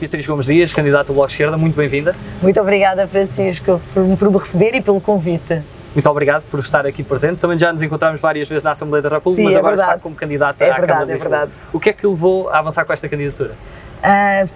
Beatriz Gomes Dias, candidata do Bloco Esquerda, muito bem-vinda. Muito obrigada, Francisco, por, por me receber e pelo convite. Muito obrado por estar aqui presente. Também já nos encontramos várias vezes na Assembleia da República, Sim, mas é agora verdade. está como candidata É à Câmara verdade, de é Lisboa. verdade. O que é que levou a avançar com esta candidatura? Ah,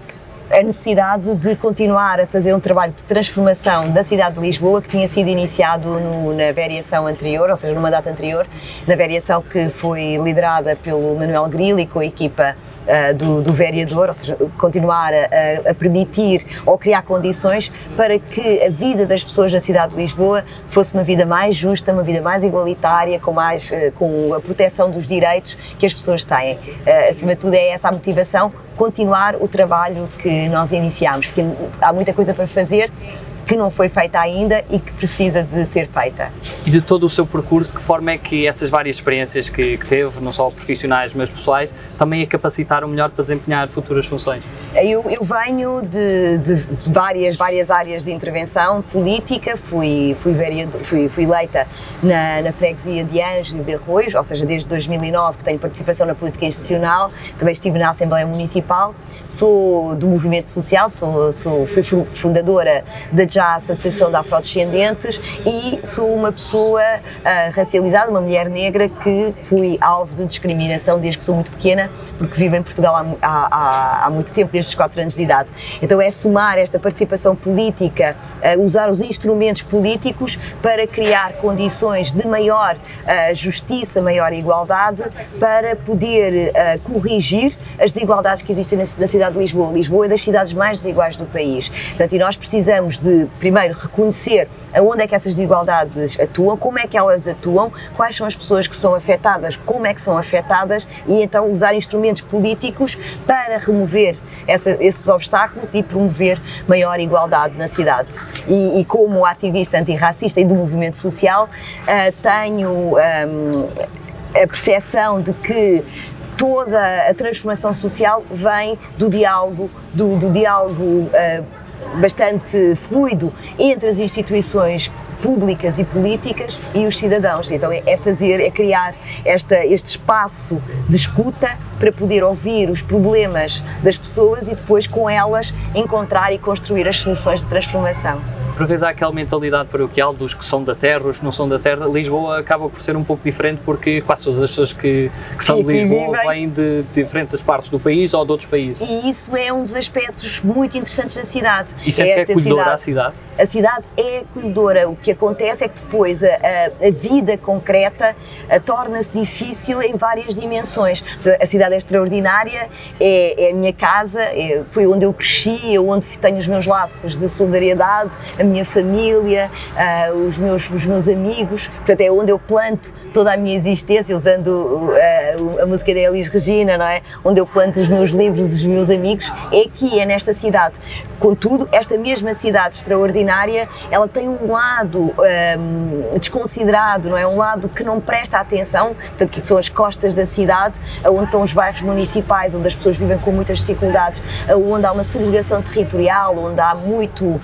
a necessidade de continuar a fazer um trabalho de transformação da cidade de Lisboa que tinha sido iniciado no- na variação anterior, ou seja, numa data anterior, na variação que foi liderada pelo Manuel Grilo e com a equipa ah, do, do vereador, ou seja, continuar a, a permitir ou criar condições para que a vida das pessoas da cidade de Lisboa fosse uma vida mais justa, uma vida mais igualitária, com, mais, eh, com a proteção dos direitos que as pessoas têm. Eh, acima de tudo, é essa a motivação, continuar o trabalho que nós iniciámos, porque há muita coisa para fazer que não foi feita ainda e que precisa de ser feita. E de todo o seu percurso, que forma é que essas várias experiências que, que teve, não só profissionais, mas pessoais, também a capacitaram melhor para desempenhar futuras funções? Eu, eu venho de, de- de várias, várias áreas de intervenção política, fui, fui, vereador, fui, fui eleita na, na freguesia de Anjos e de Arroios, ou seja, desde 2009 que tenho participação na política institucional, também estive na Assembleia Municipal, sou do movimento social, sou, sou, fui fu- fundadora da JAS, Associação de Afrodescendentes, e sou uma pessoa ah, racializada, uma mulher negra que fui alvo de discriminação desde que sou muito pequena, porque vivo em Portugal há, há, há, muito tempo, desde os 4 anos de idade. Então é somar esta participação política, ah, usar os instrumentos políticos para criar condições de maior ah, justiça, maior igualdade, para poder corrigir as desigualdades que existem na, na cidade de Lisboa. Lisboa é das cidades mais desiguais do país. Portanto, e nós precisamos de, primeiro, reconhecer aonde é que essas desigualdades atuam, como é que elas atuam, quais são as pessoas que são afetadas, como é que são afetadas e então usar instrumentos políticos para remover essa- esses obstáculos e promover maior igualdade na cidade. E, e como ativista antirracista e do movimento social, ah, tenho ahm, a percepção de que toda a transformação social vem do diálogo, do, do diálogo ah, bastante fluido entre as instituições públicas e políticas e os cidadãos. Então é, é fazer, é criar esta, este espaço de escuta para poder ouvir os problemas das pessoas e depois com elas encontrar e construir as soluções de transformação. Por vezes há aquela mentalidade paroquial dos que são da terra, os que não são da terra. Lisboa acaba por ser um pouco diferente porque quase todas as pessoas que, que são Sim, de Lisboa vivem. vêm de diferentes partes do país ou de outros países. E isso é um dos aspectos muito interessantes da cidade. Isso é, que é acolhedora à cidade- cidade. A cidade é acolhedora. O que acontece é que depois a, a- a vida concreta torna-se difícil em várias dimensões. A cidade é extraordinária, é, é a minha casa, é- foi onde eu cresci, é onde tenho os meus laços de solidariedade, a minha família, ah, os, meus, os meus amigos. Portanto, é onde eu planto toda a minha existência, usando uh, a, música da Elis Regina, não é? Onde eu planto os meus livros, os meus amigos, é aqui, é nesta cidade. Contudo, esta mesma cidade extraordinária, ela tem um lado um, desconsiderado, não é? Um lado que não presta atenção, portanto, que são as costas da cidade, onde estão os bairros municipais, onde as pessoas vivem com muitas dificuldades, onde há uma segregação territorial, onde há muito uh,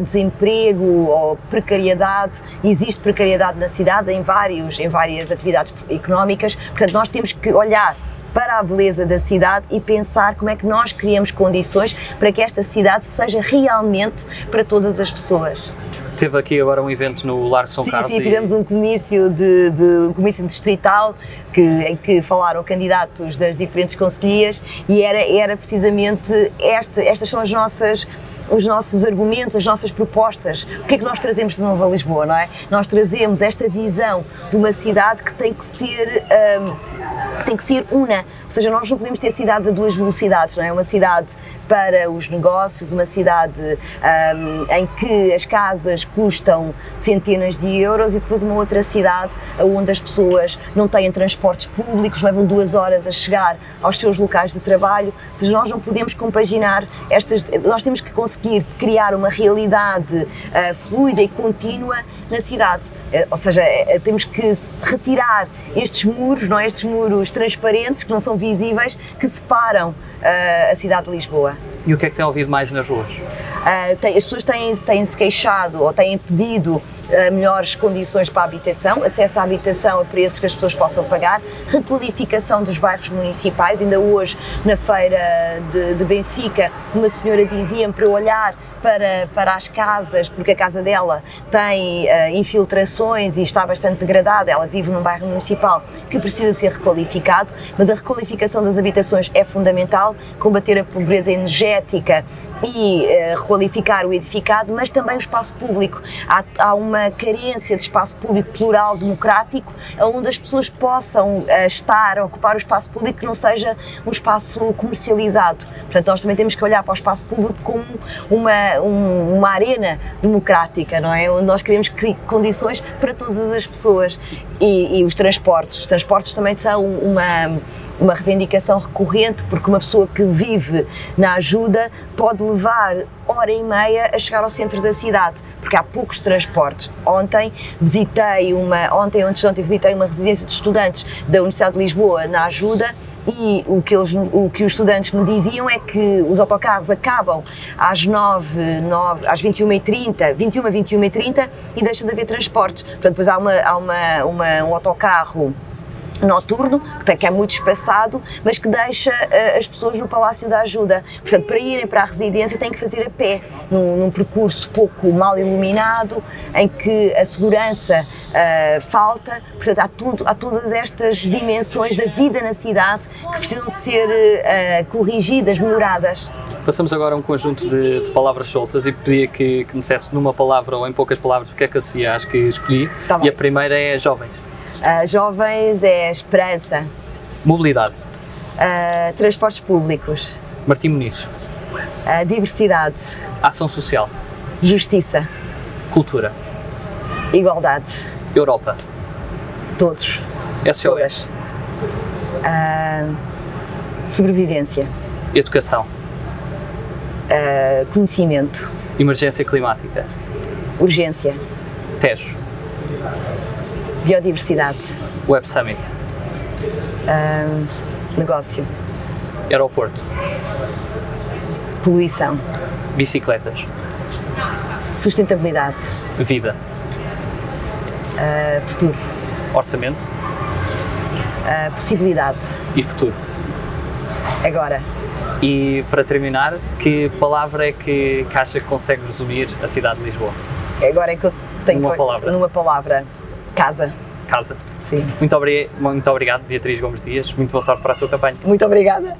desemprego ou precariedade. Existe precariedade na cidade em, vários, em várias atividades económicas, portanto, nós temos que olhar para a beleza da cidade e pensar como é que nós criamos condições para que esta cidade seja realmente para todas as pessoas. Teve aqui agora um evento no Lar de São sim, Carlos sim, e- fizemos um comício, de, de- um comício distrital que, em que falaram candidatos das diferentes conselhias e era, era precisamente esta, estas são as nossas os nossos argumentos, as nossas propostas, o que é que nós trazemos de novo a Lisboa, não é? Nós trazemos esta visão de uma cidade que tem que ser hum, tem que ser una, ou seja, nós não podemos ter cidades a duas velocidades, não é? Uma cidade para os negócios, uma cidade hum, em que as casas custam centenas de euros e depois uma outra cidade onde as pessoas não têm transportes públicos, levam duas horas a chegar aos seus locais de trabalho, ou seja, nós não podemos compaginar estas, nós temos que conseguir criar uma realidade ah, fluida e contínua na cidade, Eh, ou seja, eh, temos que retirar estes muros, não é? estes muros transparentes que não são visíveis, que separam ah, a cidade de Lisboa. E o que é que tem ouvido mais nas ruas? Ah, tem- as pessoas têm, têm se queixado ou têm pedido uh, melhores condições para a habitação, acesso à habitação a preços que as pessoas possam pagar, requalificação dos bairros municipais. Ainda hoje, na feira de, de Benfica, uma senhora dizia-me para olhar para, para as casas, porque a casa dela tem uh, infiltrações e está bastante degradada. Ela vive num bairro municipal que precisa ser requalificado, mas a requalificação das habitações é fundamental, combater a pobreza energética e uh, requalificar o edificado, mas também o espaço público. Há, há, uma carência de espaço público plural, democrático, onde as pessoas possam uh, estar, ocupar o espaço público que não seja um espaço comercializado. Portanto, nós também temos que olhar para o espaço público como uma, um, uma arena democrática, não é? Onde nós queremos criar condições para todas as pessoas. E, e os transportes. Os transportes também são uma uma reivindicação recorrente, porque uma pessoa que vive na ajuda pode levar hora e meia a chegar ao centro da cidade, porque há poucos transportes. Ontem visitei uma, ontem antes de ontem visitei uma residência de estudantes da Universidade de Lisboa na ajuda e o que, eles, o que os estudantes me diziam é que os autocarros acabam às 9, 9 às 21h30, 21 21h30 e deixa de haver transportes. Portanto, depois há, uma, há uma, uma um autocarro noturno, que é muito espaçado, mas que deixa uh, as pessoas no Palácio da Ajuda. Portanto, para irem para a residência têm que fazer a pé, num, num percurso pouco mal iluminado, em que a segurança uh, falta. Portanto, há, tudo, há todas estas dimensões da vida na cidade que precisam ser uh, corrigidas, melhoradas. Passamos agora a um conjunto de, de palavras soltas e pedia que, que me dissesse numa palavra ou em poucas palavras o que é que associa às que escolhi. Tá e a primeira é jovens. Uh, jovens é esperança. Mobilidade. Uh, transportes públicos. Martim Muniz. Uh, diversidade. Ação social. Justiça. Cultura. Igualdade. Europa. Todos. SOS. Sobrevivência. Educação. Conhecimento. Emergência climática. Urgência. Tejo. Biodiversidade. Web Summit. Uh, negócio. Aeroporto. Poluição. Bicicletas. Sustentabilidade. Vida. Uh, futuro. Orçamento. Uh, possibilidade. E futuro. Agora. E para terminar, que palavra é que, que acha que consegue resumir a cidade de Lisboa? Agora é que eu tenho numa palavra. Numa palavra. Casa. Casa. Sim. Muito, obri muito obrigado, Beatriz Gomes Dias. Muito boa sorte para a sua campanha. Muito obrigada.